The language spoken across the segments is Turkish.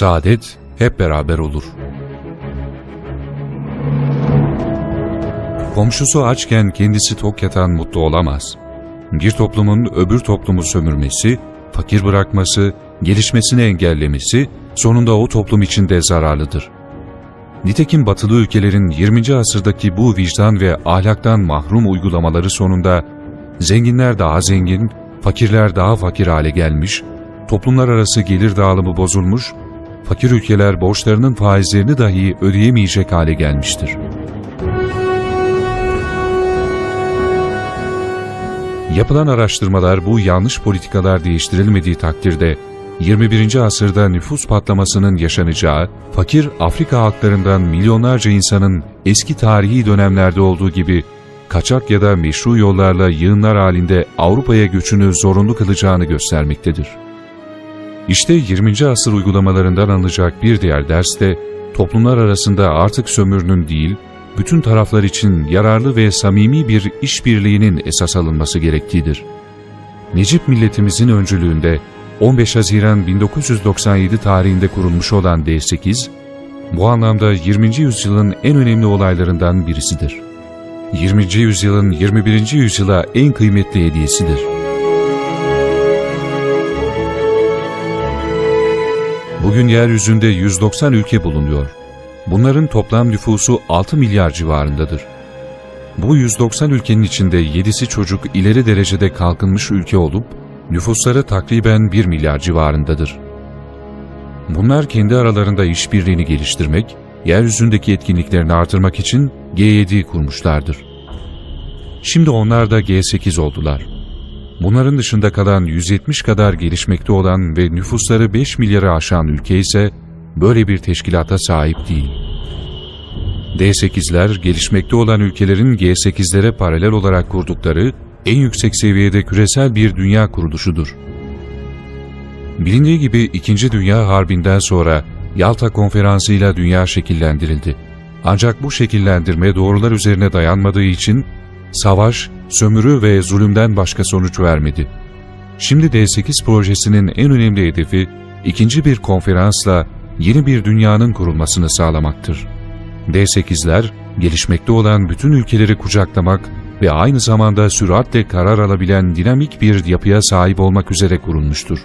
Saadet hep beraber olur. Komşusu açken kendisi tok yatan mutlu olamaz. Bir toplumun öbür toplumu sömürmesi, fakir bırakması, gelişmesini engellemesi sonunda o toplum için de zararlıdır. Nitekim batılı ülkelerin 20. asırdaki bu vicdan ve ahlaktan mahrum uygulamaları sonunda zenginler daha zengin, fakirler daha fakir hale gelmiş, toplumlar arası gelir dağılımı bozulmuş, fakir ülkeler borçlarının faizlerini dahi ödeyemeyecek hale gelmiştir. Yapılan araştırmalar bu yanlış politikalar değiştirilmediği takdirde 21. asırda nüfus patlamasının yaşanacağı, fakir Afrika halklarından milyonlarca insanın eski tarihi dönemlerde olduğu gibi kaçak ya da meşru yollarla yığınlar halinde Avrupa'ya göçünü zorunlu kılacağını göstermektedir. İşte 20. asır uygulamalarından alınacak bir diğer ders de toplumlar arasında artık sömürünün değil, bütün taraflar için yararlı ve samimi bir işbirliğinin esas alınması gerektiğidir. Necip milletimizin öncülüğünde 15 Haziran 1997 tarihinde kurulmuş olan D8, bu anlamda 20. yüzyılın en önemli olaylarından birisidir. 20. yüzyılın 21. yüzyıla en kıymetli hediyesidir. Bugün yeryüzünde 190 ülke bulunuyor. Bunların toplam nüfusu 6 milyar civarındadır. Bu 190 ülkenin içinde 7'si çocuk ileri derecede kalkınmış ülke olup, nüfusları takriben 1 milyar civarındadır. Bunlar kendi aralarında işbirliğini geliştirmek, yeryüzündeki etkinliklerini artırmak için G7 kurmuşlardır. Şimdi onlar da G8 oldular. Bunların dışında kalan 170 kadar gelişmekte olan ve nüfusları 5 milyarı aşan ülke ise böyle bir teşkilata sahip değil. D8'ler gelişmekte olan ülkelerin G8'lere paralel olarak kurdukları en yüksek seviyede küresel bir dünya kuruluşudur. Bilindiği gibi 2. Dünya Harbi'nden sonra Yalta Konferansı ile dünya şekillendirildi. Ancak bu şekillendirme doğrular üzerine dayanmadığı için savaş, sömürü ve zulümden başka sonuç vermedi. Şimdi D8 projesinin en önemli hedefi ikinci bir konferansla yeni bir dünyanın kurulmasını sağlamaktır. D8'ler gelişmekte olan bütün ülkeleri kucaklamak ve aynı zamanda süratle karar alabilen dinamik bir yapıya sahip olmak üzere kurulmuştur.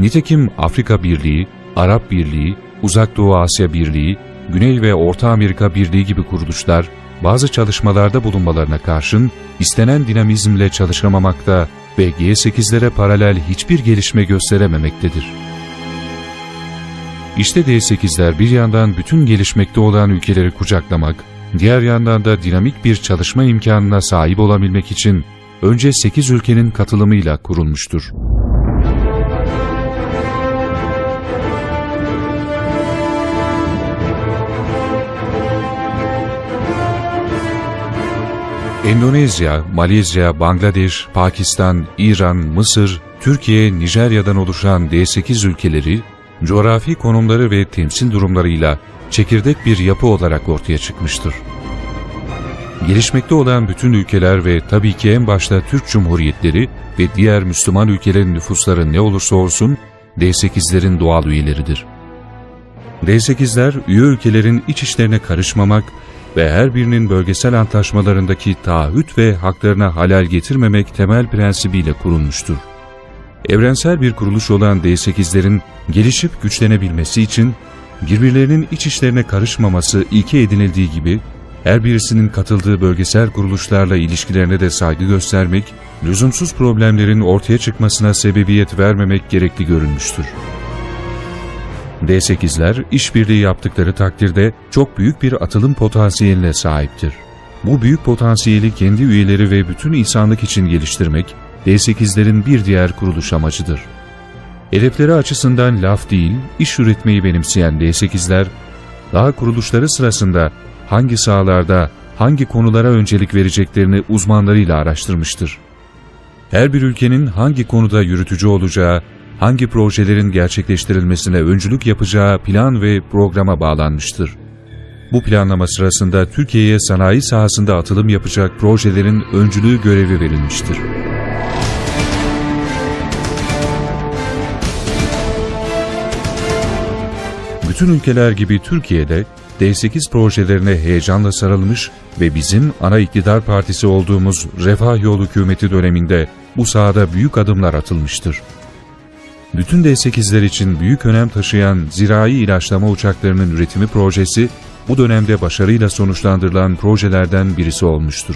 Nitekim Afrika Birliği, Arap Birliği, Uzak Doğu Asya Birliği, Güney ve Orta Amerika Birliği gibi kuruluşlar bazı çalışmalarda bulunmalarına karşın istenen dinamizmle çalışamamakta ve G8'lere paralel hiçbir gelişme gösterememektedir. İşte D8'ler bir yandan bütün gelişmekte olan ülkeleri kucaklamak, diğer yandan da dinamik bir çalışma imkanına sahip olabilmek için önce 8 ülkenin katılımıyla kurulmuştur. Endonezya, Malezya, Bangladeş, Pakistan, İran, Mısır, Türkiye, Nijerya'dan oluşan D8 ülkeleri, coğrafi konumları ve temsil durumlarıyla çekirdek bir yapı olarak ortaya çıkmıştır. Gelişmekte olan bütün ülkeler ve tabii ki en başta Türk Cumhuriyetleri ve diğer Müslüman ülkelerin nüfusları ne olursa olsun D8'lerin doğal üyeleridir. D8'ler üye ülkelerin iç işlerine karışmamak ve her birinin bölgesel antlaşmalarındaki taahhüt ve haklarına halal getirmemek temel prensibiyle kurulmuştur. Evrensel bir kuruluş olan D8'lerin gelişip güçlenebilmesi için birbirlerinin iç işlerine karışmaması ilke edinildiği gibi her birisinin katıldığı bölgesel kuruluşlarla ilişkilerine de saygı göstermek, lüzumsuz problemlerin ortaya çıkmasına sebebiyet vermemek gerekli görülmüştür. D8'ler işbirliği yaptıkları takdirde çok büyük bir atılım potansiyeline sahiptir. Bu büyük potansiyeli kendi üyeleri ve bütün insanlık için geliştirmek, D8'lerin bir diğer kuruluş amacıdır. Hedefleri açısından laf değil, iş üretmeyi benimseyen D8'ler, daha kuruluşları sırasında hangi sahalarda, hangi konulara öncelik vereceklerini uzmanlarıyla araştırmıştır. Her bir ülkenin hangi konuda yürütücü olacağı, hangi projelerin gerçekleştirilmesine öncülük yapacağı plan ve programa bağlanmıştır. Bu planlama sırasında Türkiye'ye sanayi sahasında atılım yapacak projelerin öncülüğü görevi verilmiştir. Bütün ülkeler gibi Türkiye'de D8 projelerine heyecanla sarılmış ve bizim ana iktidar partisi olduğumuz Refah Yol hükümeti döneminde bu sahada büyük adımlar atılmıştır. Bütün D8'ler için büyük önem taşıyan zirai ilaçlama uçaklarının üretimi projesi bu dönemde başarıyla sonuçlandırılan projelerden birisi olmuştur.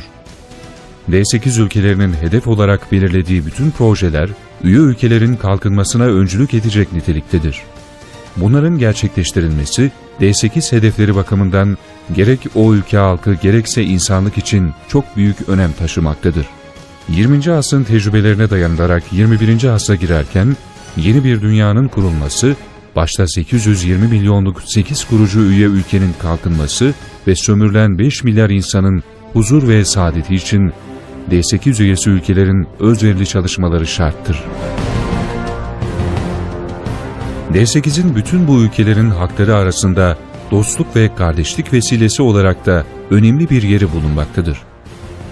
D8 ülkelerinin hedef olarak belirlediği bütün projeler, üye ülkelerin kalkınmasına öncülük edecek niteliktedir. Bunların gerçekleştirilmesi, D8 hedefleri bakımından gerek o ülke halkı gerekse insanlık için çok büyük önem taşımaktadır. 20. asrın tecrübelerine dayanarak 21. asra girerken yeni bir dünyanın kurulması, başta 820 milyonluk 8 kurucu üye ülkenin kalkınması ve sömürülen 5 milyar insanın huzur ve saadeti için D8 üyesi ülkelerin özverili çalışmaları şarttır. D8'in bütün bu ülkelerin hakları arasında dostluk ve kardeşlik vesilesi olarak da önemli bir yeri bulunmaktadır.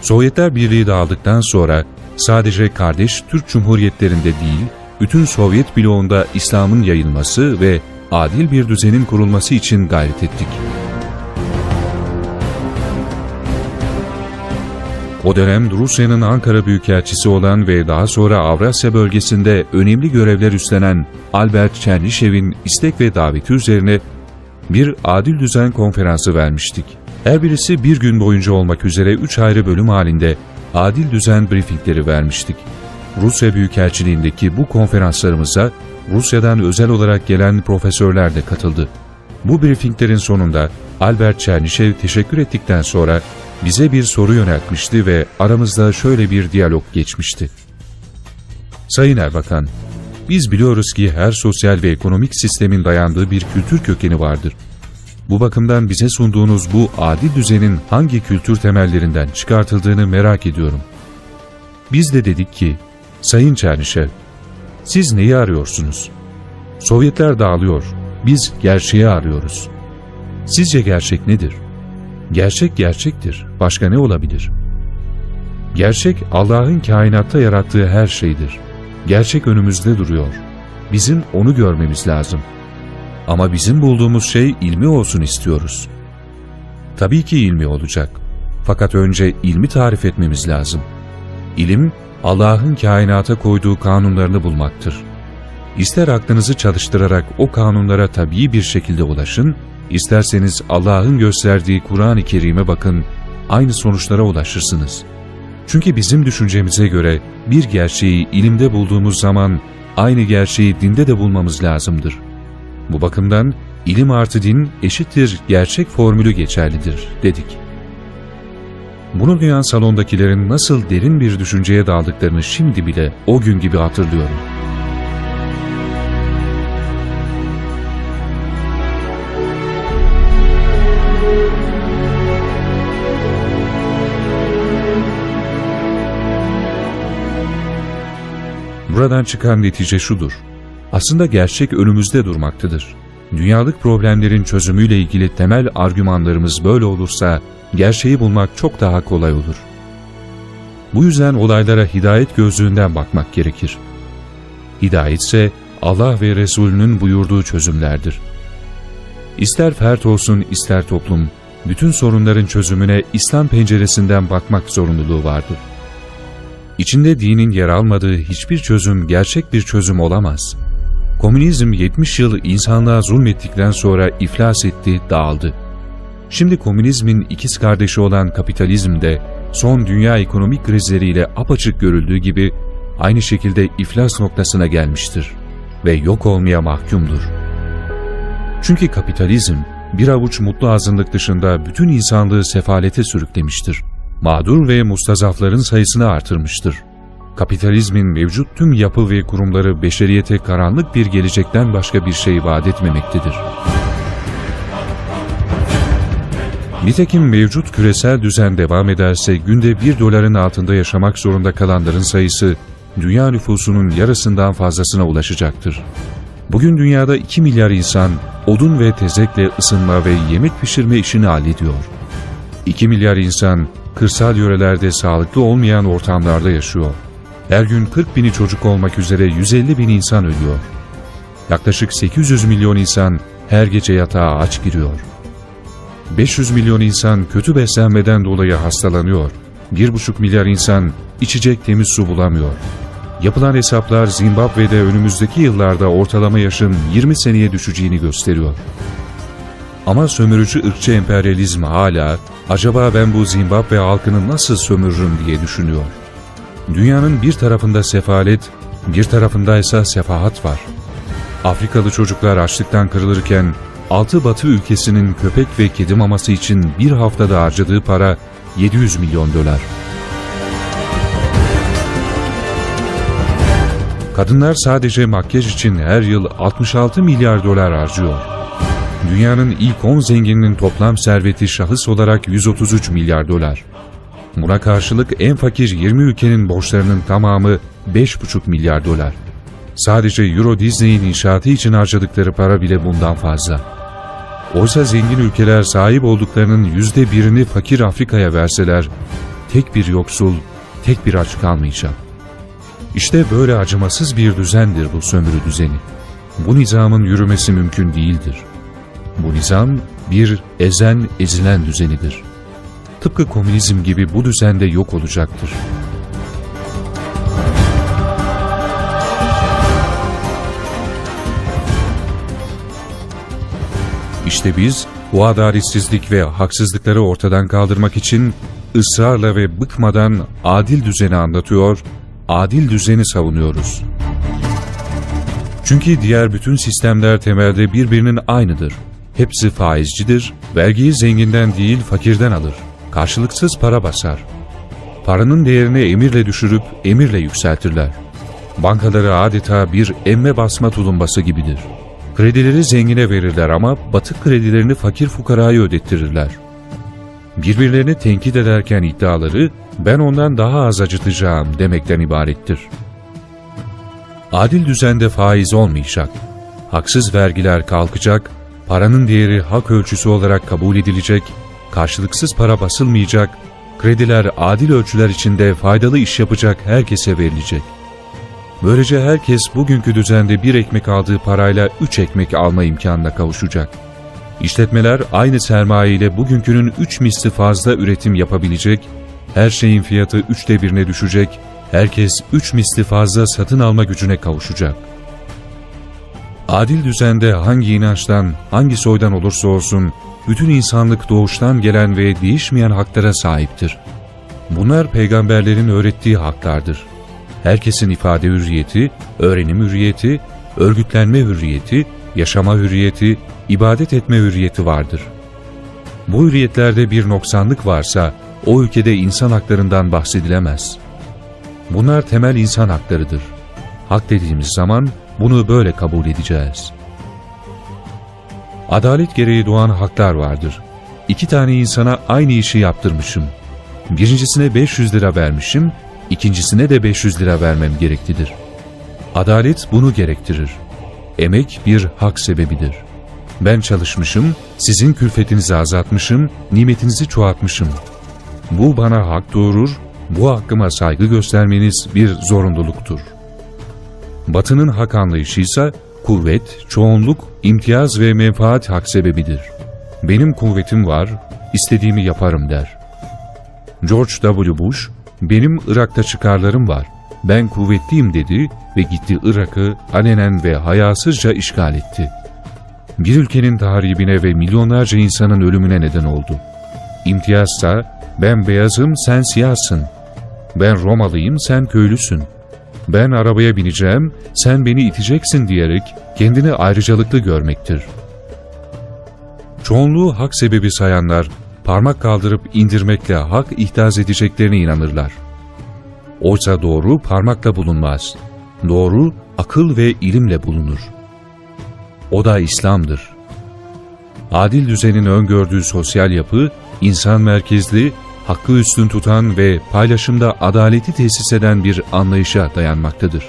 Sovyetler Birliği dağıldıktan sonra sadece kardeş Türk Cumhuriyetlerinde değil, bütün Sovyet bloğunda İslam'ın yayılması ve adil bir düzenin kurulması için gayret ettik. O dönem Rusya'nın Ankara Büyükelçisi olan ve daha sonra Avrasya bölgesinde önemli görevler üstlenen Albert Çernişev'in istek ve daveti üzerine bir adil düzen konferansı vermiştik. Her birisi bir gün boyunca olmak üzere üç ayrı bölüm halinde adil düzen briefingleri vermiştik. Rusya Büyükelçiliğindeki bu konferanslarımıza Rusya'dan özel olarak gelen profesörler de katıldı. Bu briefinglerin sonunda Albert Çernişev teşekkür ettikten sonra bize bir soru yöneltmişti ve aramızda şöyle bir diyalog geçmişti. Sayın Erbakan, biz biliyoruz ki her sosyal ve ekonomik sistemin dayandığı bir kültür kökeni vardır. Bu bakımdan bize sunduğunuz bu adil düzenin hangi kültür temellerinden çıkartıldığını merak ediyorum. Biz de dedik ki, Sayın Çernişev, siz neyi arıyorsunuz? Sovyetler dağılıyor, biz gerçeği arıyoruz. Sizce gerçek nedir? Gerçek gerçektir, başka ne olabilir? Gerçek Allah'ın kainatta yarattığı her şeydir. Gerçek önümüzde duruyor. Bizim onu görmemiz lazım. Ama bizim bulduğumuz şey ilmi olsun istiyoruz. Tabii ki ilmi olacak. Fakat önce ilmi tarif etmemiz lazım. İlim, Allah'ın kainata koyduğu kanunlarını bulmaktır. İster aklınızı çalıştırarak o kanunlara tabii bir şekilde ulaşın, isterseniz Allah'ın gösterdiği Kur'an-ı Kerim'e bakın, aynı sonuçlara ulaşırsınız. Çünkü bizim düşüncemize göre bir gerçeği ilimde bulduğumuz zaman aynı gerçeği dinde de bulmamız lazımdır. Bu bakımdan ilim artı din eşittir gerçek formülü geçerlidir dedik. Bunu duyan salondakilerin nasıl derin bir düşünceye daldıklarını şimdi bile o gün gibi hatırlıyorum. Buradan çıkan netice şudur. Aslında gerçek önümüzde durmaktadır. Dünyalık problemlerin çözümüyle ilgili temel argümanlarımız böyle olursa gerçeği bulmak çok daha kolay olur. Bu yüzden olaylara hidayet gözlüğünden bakmak gerekir. Hidayet ise Allah ve Resulünün buyurduğu çözümlerdir. İster fert olsun ister toplum, bütün sorunların çözümüne İslam penceresinden bakmak zorunluluğu vardır. İçinde dinin yer almadığı hiçbir çözüm gerçek bir çözüm olamaz. Komünizm 70 yıl insanlığa zulmettikten sonra iflas etti, dağıldı. Şimdi komünizmin ikiz kardeşi olan kapitalizm de son dünya ekonomik krizleriyle apaçık görüldüğü gibi aynı şekilde iflas noktasına gelmiştir ve yok olmaya mahkumdur. Çünkü kapitalizm bir avuç mutlu azınlık dışında bütün insanlığı sefalete sürüklemiştir. Mağdur ve mustazafların sayısını artırmıştır. Kapitalizmin mevcut tüm yapı ve kurumları beşeriyete karanlık bir gelecekten başka bir şey vaat etmemektedir. Nitekim mevcut küresel düzen devam ederse günde 1 doların altında yaşamak zorunda kalanların sayısı dünya nüfusunun yarısından fazlasına ulaşacaktır. Bugün dünyada 2 milyar insan odun ve tezekle ısınma ve yemek pişirme işini hallediyor. 2 milyar insan kırsal yörelerde sağlıklı olmayan ortamlarda yaşıyor. Her gün 40 bini çocuk olmak üzere 150 bin insan ölüyor. Yaklaşık 800 milyon insan her gece yatağa aç giriyor. 500 milyon insan kötü beslenmeden dolayı hastalanıyor. 1,5 milyar insan içecek temiz su bulamıyor. Yapılan hesaplar Zimbabwe'de önümüzdeki yıllarda ortalama yaşın 20 seneye düşeceğini gösteriyor. Ama sömürücü ırkçı emperyalizm hala acaba ben bu Zimbabwe halkını nasıl sömürürüm diye düşünüyor. Dünyanın bir tarafında sefalet, bir tarafında ise sefahat var. Afrikalı çocuklar açlıktan kırılırken altı batı ülkesinin köpek ve kedi maması için bir haftada harcadığı para 700 milyon dolar. Kadınlar sadece makyaj için her yıl 66 milyar dolar harcıyor. Dünyanın ilk 10 zengininin toplam serveti şahıs olarak 133 milyar dolar. Buna karşılık en fakir 20 ülkenin borçlarının tamamı 5,5 milyar dolar. Sadece Euro Disney'in inşaatı için harcadıkları para bile bundan fazla. Oysa zengin ülkeler sahip olduklarının yüzde birini fakir Afrika'ya verseler, tek bir yoksul, tek bir aç kalmayacak. İşte böyle acımasız bir düzendir bu sömürü düzeni. Bu nizamın yürümesi mümkün değildir. Bu nizam bir ezen ezilen düzenidir. Tıpkı komünizm gibi bu düzende yok olacaktır. İşte biz bu adaletsizlik ve haksızlıkları ortadan kaldırmak için ısrarla ve bıkmadan adil düzeni anlatıyor, adil düzeni savunuyoruz. Çünkü diğer bütün sistemler temelde birbirinin aynıdır. Hepsi faizcidir, vergiyi zenginden değil fakirden alır. Karşılıksız para basar. Paranın değerini emirle düşürüp emirle yükseltirler. Bankaları adeta bir emme basma tulumbası gibidir. Kredileri zengine verirler ama batık kredilerini fakir fukaraya ödettirirler. Birbirlerini tenkit ederken iddiaları ben ondan daha az acıtacağım demekten ibarettir. Adil düzende faiz olmayacak. Haksız vergiler kalkacak, paranın değeri hak ölçüsü olarak kabul edilecek, karşılıksız para basılmayacak, krediler adil ölçüler içinde faydalı iş yapacak herkese verilecek. Böylece herkes bugünkü düzende bir ekmek aldığı parayla üç ekmek alma imkanına kavuşacak. İşletmeler aynı sermaye ile bugünkünün üç misli fazla üretim yapabilecek, her şeyin fiyatı üçte birine düşecek, herkes üç misli fazla satın alma gücüne kavuşacak. Adil düzende hangi inançtan, hangi soydan olursa olsun, bütün insanlık doğuştan gelen ve değişmeyen haklara sahiptir. Bunlar peygamberlerin öğrettiği haklardır. Herkesin ifade hürriyeti, öğrenim hürriyeti, örgütlenme hürriyeti, yaşama hürriyeti, ibadet etme hürriyeti vardır. Bu hürriyetlerde bir noksanlık varsa o ülkede insan haklarından bahsedilemez. Bunlar temel insan haklarıdır. Hak dediğimiz zaman bunu böyle kabul edeceğiz. Adalet gereği doğan haklar vardır. İki tane insana aynı işi yaptırmışım. Birincisine 500 lira vermişim, ikincisine de 500 lira vermem gereklidir. Adalet bunu gerektirir. Emek bir hak sebebidir. Ben çalışmışım, sizin külfetinizi azaltmışım, nimetinizi çoğaltmışım. Bu bana hak doğurur, bu hakkıma saygı göstermeniz bir zorunluluktur. Batı'nın hak anlayışı ise kuvvet, çoğunluk, imtiyaz ve menfaat hak sebebidir. Benim kuvvetim var, istediğimi yaparım der. George W. Bush, benim Irak'ta çıkarlarım var, ben kuvvetliyim dedi ve gitti Irak'ı alenen ve hayasızca işgal etti. Bir ülkenin tahribine ve milyonlarca insanın ölümüne neden oldu. İmtiyazsa, ben beyazım sen siyahsın, ben Romalıyım sen köylüsün, ben arabaya bineceğim, sen beni iteceksin diyerek kendini ayrıcalıklı görmektir. Çoğunluğu hak sebebi sayanlar, parmak kaldırıp indirmekle hak ihtaz edeceklerine inanırlar. Oysa doğru parmakla bulunmaz. Doğru akıl ve ilimle bulunur. O da İslam'dır. Adil düzenin öngördüğü sosyal yapı, insan merkezli, hakkı üstün tutan ve paylaşımda adaleti tesis eden bir anlayışa dayanmaktadır.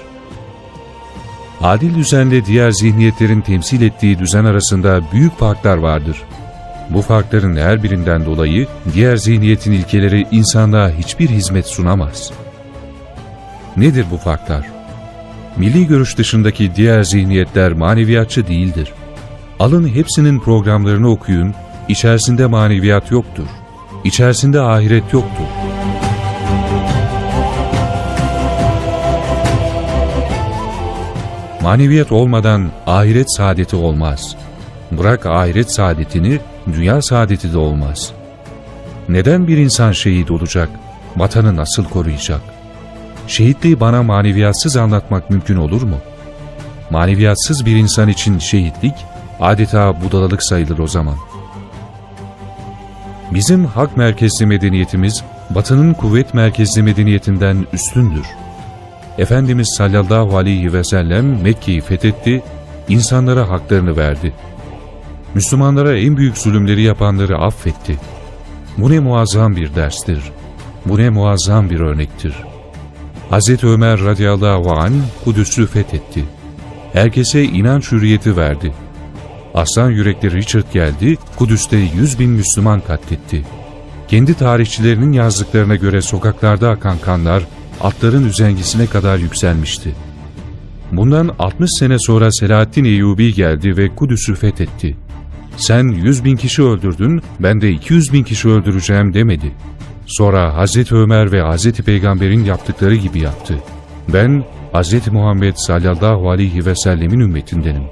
Adil düzenle diğer zihniyetlerin temsil ettiği düzen arasında büyük farklar vardır. Bu farkların her birinden dolayı diğer zihniyetin ilkeleri insanlığa hiçbir hizmet sunamaz. Nedir bu farklar? Milli görüş dışındaki diğer zihniyetler maneviyatçı değildir. Alın hepsinin programlarını okuyun, içerisinde maneviyat yoktur. İçerisinde ahiret yoktur. Maneviyat olmadan ahiret saadeti olmaz. Bırak ahiret saadetini, dünya saadeti de olmaz. Neden bir insan şehit olacak? Vatanı nasıl koruyacak? Şehitliği bana maneviyatsız anlatmak mümkün olur mu? Maneviyatsız bir insan için şehitlik adeta budalalık sayılır o zaman. Bizim hak merkezli medeniyetimiz, batının kuvvet merkezli medeniyetinden üstündür. Efendimiz sallallahu aleyhi ve sellem Mekke'yi fethetti, insanlara haklarını verdi. Müslümanlara en büyük zulümleri yapanları affetti. Bu ne muazzam bir derstir. Bu ne muazzam bir örnektir. Hz. Ömer radıyallahu an Kudüs'ü fethetti. Herkese inanç hürriyeti verdi. Aslan yürekli Richard geldi, Kudüs'te 100 bin Müslüman katletti. Kendi tarihçilerinin yazdıklarına göre sokaklarda akan kanlar atların üzengisine kadar yükselmişti. Bundan 60 sene sonra Selahaddin Eyyubi geldi ve Kudüs'ü fethetti. Sen 100 bin kişi öldürdün, ben de 200 bin kişi öldüreceğim demedi. Sonra Hazreti Ömer ve Hazreti Peygamber'in yaptıkları gibi yaptı. Ben Hazreti Muhammed sallallahu aleyhi ve sellemin ümmetindenim.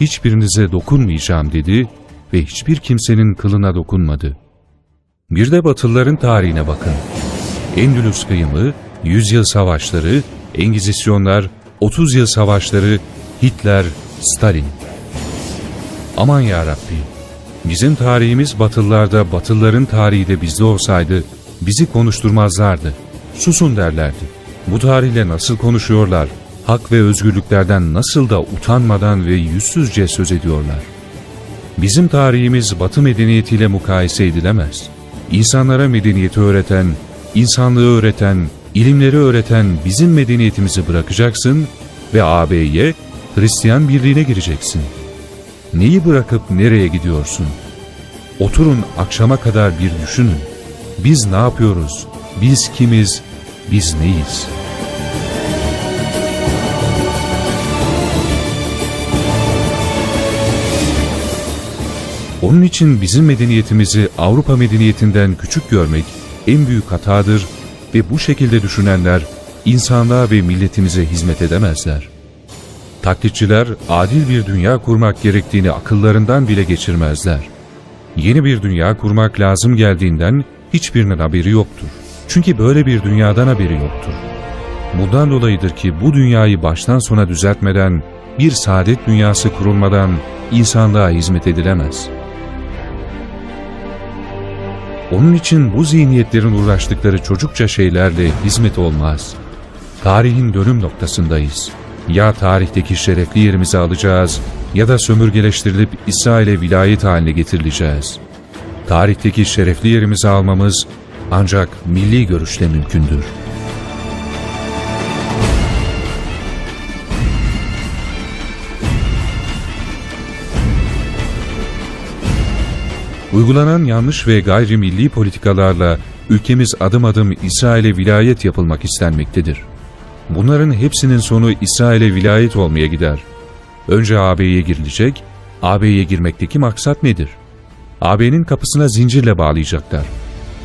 Hiçbirinize dokunmayacağım dedi ve hiçbir kimsenin kılına dokunmadı. Bir de Batılıların tarihine bakın. Endülüs kıyımı, yüzyıl savaşları, Engizisyonlar, 30 yıl savaşları, Hitler, Stalin. Aman ya Rabbi, bizim tarihimiz Batılılarda, Batılıların tarihi de bizde olsaydı bizi konuşturmazlardı. Susun derlerdi. Bu tarihle nasıl konuşuyorlar? Hak ve özgürlüklerden nasıl da utanmadan ve yüzsüzce söz ediyorlar? Bizim tarihimiz Batı medeniyetiyle mukayese edilemez. İnsanlara medeniyeti öğreten, insanlığı öğreten, ilimleri öğreten bizim medeniyetimizi bırakacaksın ve AB'ye, Hristiyan birliğine gireceksin. Neyi bırakıp nereye gidiyorsun? Oturun akşama kadar bir düşünün. Biz ne yapıyoruz? Biz kimiz? Biz neyiz? Onun için bizim medeniyetimizi Avrupa medeniyetinden küçük görmek en büyük hatadır ve bu şekilde düşünenler insanlığa ve milletimize hizmet edemezler. Taklitçiler adil bir dünya kurmak gerektiğini akıllarından bile geçirmezler. Yeni bir dünya kurmak lazım geldiğinden hiçbirinin haberi yoktur. Çünkü böyle bir dünyadan haberi yoktur. Bundan dolayıdır ki bu dünyayı baştan sona düzeltmeden, bir saadet dünyası kurulmadan insanlığa hizmet edilemez. Onun için bu zihniyetlerin uğraştıkları çocukça şeylerle hizmet olmaz. Tarihin dönüm noktasındayız. Ya tarihteki şerefli yerimizi alacağız ya da sömürgeleştirilip İsrail'e vilayet haline getirileceğiz. Tarihteki şerefli yerimizi almamız ancak milli görüşle mümkündür. Uygulanan yanlış ve gayrimilli politikalarla ülkemiz adım adım İsrail'e vilayet yapılmak istenmektedir. Bunların hepsinin sonu İsrail'e vilayet olmaya gider. Önce AB'ye girilecek, AB'ye girmekteki maksat nedir? AB'nin kapısına zincirle bağlayacaklar.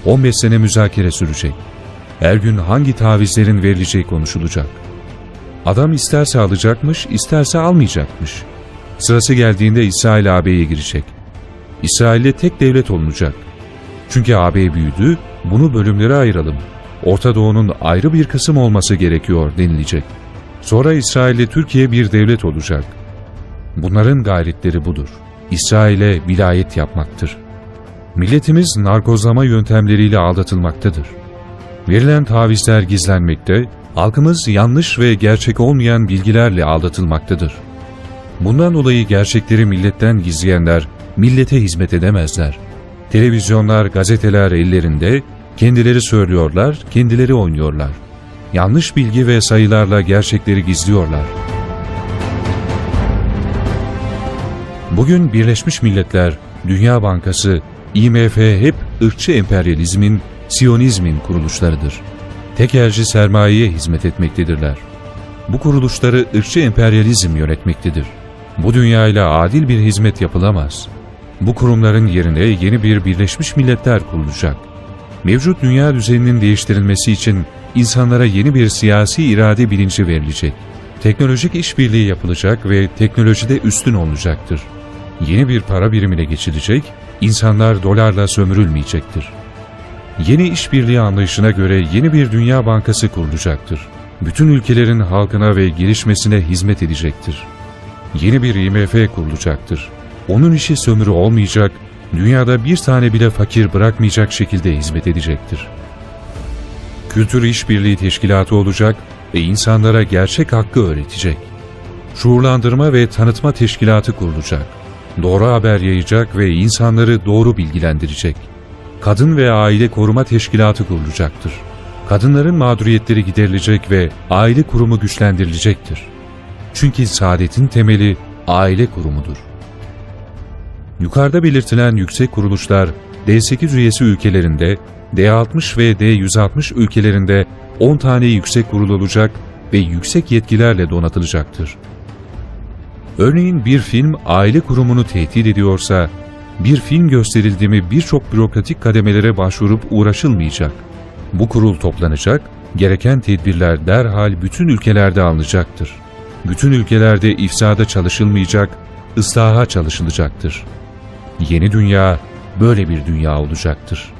15 sene müzakere sürecek. Her gün hangi tavizlerin verileceği konuşulacak. Adam isterse alacakmış, isterse almayacakmış. Sırası geldiğinde İsrail AB'ye girecek. İsrail'de tek devlet olunacak. Çünkü AB büyüdü, bunu bölümlere ayıralım. Orta Doğu'nun ayrı bir kısım olması gerekiyor denilecek. Sonra İsrail'le Türkiye bir devlet olacak. Bunların gayretleri budur. İsrail'e vilayet yapmaktır. Milletimiz narkozlama yöntemleriyle aldatılmaktadır. Verilen tavizler gizlenmekte, halkımız yanlış ve gerçek olmayan bilgilerle aldatılmaktadır. Bundan dolayı gerçekleri milletten gizleyenler millete hizmet edemezler. Televizyonlar, gazeteler ellerinde, kendileri söylüyorlar, kendileri oynuyorlar. Yanlış bilgi ve sayılarla gerçekleri gizliyorlar. Bugün Birleşmiş Milletler, Dünya Bankası, IMF hep ırkçı emperyalizmin, Siyonizmin kuruluşlarıdır. Tekelci sermayeye hizmet etmektedirler. Bu kuruluşları ırkçı emperyalizm yönetmektedir. Bu dünyayla adil bir hizmet yapılamaz. Bu kurumların yerine yeni bir Birleşmiş Milletler kurulacak. Mevcut dünya düzeninin değiştirilmesi için insanlara yeni bir siyasi irade bilinci verilecek. Teknolojik işbirliği yapılacak ve teknolojide üstün olacaktır. Yeni bir para birimine geçilecek, insanlar dolarla sömürülmeyecektir. Yeni işbirliği anlayışına göre yeni bir dünya bankası kurulacaktır. Bütün ülkelerin halkına ve gelişmesine hizmet edecektir. Yeni bir IMF kurulacaktır. Onun işi sömürü olmayacak, dünyada bir tane bile fakir bırakmayacak şekilde hizmet edecektir. Kültür İşbirliği Teşkilatı olacak ve insanlara gerçek hakkı öğretecek. Şuurlandırma ve tanıtma teşkilatı kurulacak. Doğru haber yayacak ve insanları doğru bilgilendirecek. Kadın ve Aile Koruma Teşkilatı kurulacaktır. Kadınların mağduriyetleri giderilecek ve aile kurumu güçlendirilecektir. Çünkü saadetin temeli aile kurumudur. Yukarıda belirtilen yüksek kuruluşlar D8 üyesi ülkelerinde, D60 ve D160 ülkelerinde 10 tane yüksek kurul olacak ve yüksek yetkilerle donatılacaktır. Örneğin bir film aile kurumunu tehdit ediyorsa, bir film gösterildi mi birçok bürokratik kademelere başvurup uğraşılmayacak. Bu kurul toplanacak, gereken tedbirler derhal bütün ülkelerde alınacaktır. Bütün ülkelerde ifsada çalışılmayacak, ıslaha çalışılacaktır. Yeni dünya böyle bir dünya olacaktır.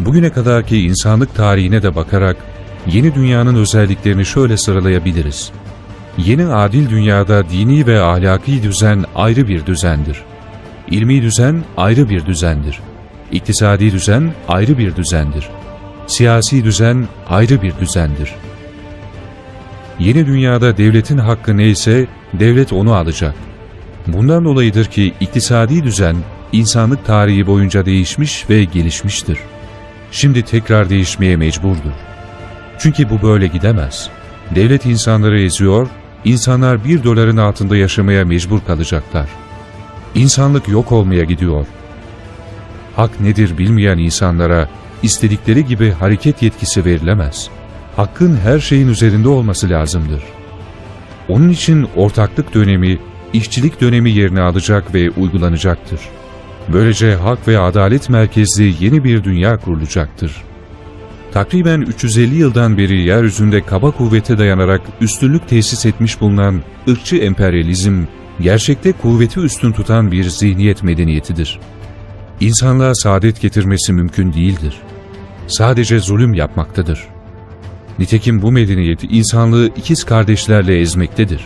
Bugüne kadarki insanlık tarihine de bakarak yeni dünyanın özelliklerini şöyle sıralayabiliriz. Yeni adil dünyada dini ve ahlaki düzen ayrı bir düzendir. İlmi düzen ayrı bir düzendir. İktisadi düzen ayrı bir düzendir. Siyasi düzen ayrı bir düzendir. Yeni dünyada devletin hakkı neyse devlet onu alacak. Bundan dolayıdır ki iktisadi düzen insanlık tarihi boyunca değişmiş ve gelişmiştir. Şimdi tekrar değişmeye mecburdur. Çünkü bu böyle gidemez. Devlet insanları eziyor, insanlar bir doların altında yaşamaya mecbur kalacaklar. İnsanlık yok olmaya gidiyor. Hak nedir bilmeyen insanlara istedikleri gibi hareket yetkisi verilemez. Hakkın her şeyin üzerinde olması lazımdır. Onun için ortaklık dönemi, işçilik dönemi yerini alacak ve uygulanacaktır. Böylece hak ve adalet merkezli yeni bir dünya kurulacaktır. Takriben 350 yıldan beri yeryüzünde kaba kuvvete dayanarak üstünlük tesis etmiş bulunan ırkçı emperyalizm, gerçekte kuvveti üstün tutan bir zihniyet medeniyetidir. İnsanlığa saadet getirmesi mümkün değildir. Sadece zulüm yapmaktadır. Nitekim bu medeniyet insanlığı ikiz kardeşlerle ezmektedir.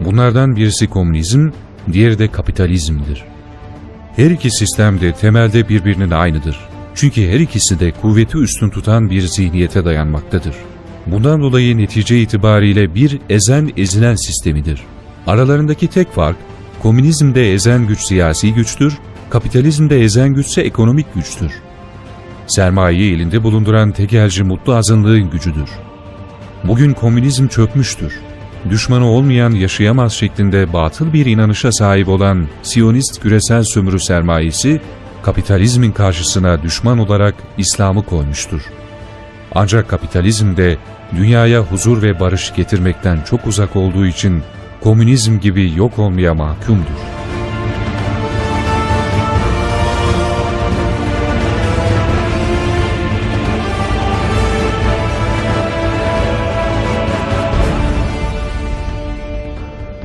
Bunlardan birisi komünizm, diğeri de kapitalizmdir. Her iki sistem de temelde birbirinin aynıdır. Çünkü her ikisi de kuvveti üstün tutan bir zihniyete dayanmaktadır. Bundan dolayı netice itibariyle bir ezen ezilen sistemidir. Aralarındaki tek fark, komünizmde ezen güç siyasi güçtür, kapitalizmde ezen güçse ekonomik güçtür. Sermayeyi elinde bulunduran tekelci mutlu azınlığın gücüdür. Bugün komünizm çökmüştür. Düşmanı olmayan yaşayamaz şeklinde batıl bir inanışa sahip olan Siyonist küresel sömürü sermayesi, kapitalizmin karşısına düşman olarak İslam'ı koymuştur. Ancak kapitalizm de dünyaya huzur ve barış getirmekten çok uzak olduğu için komünizm gibi yok olmaya mahkumdur.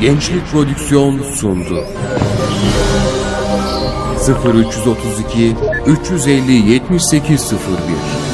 Gençlik Prodüksiyon sundu. 0332 350 7801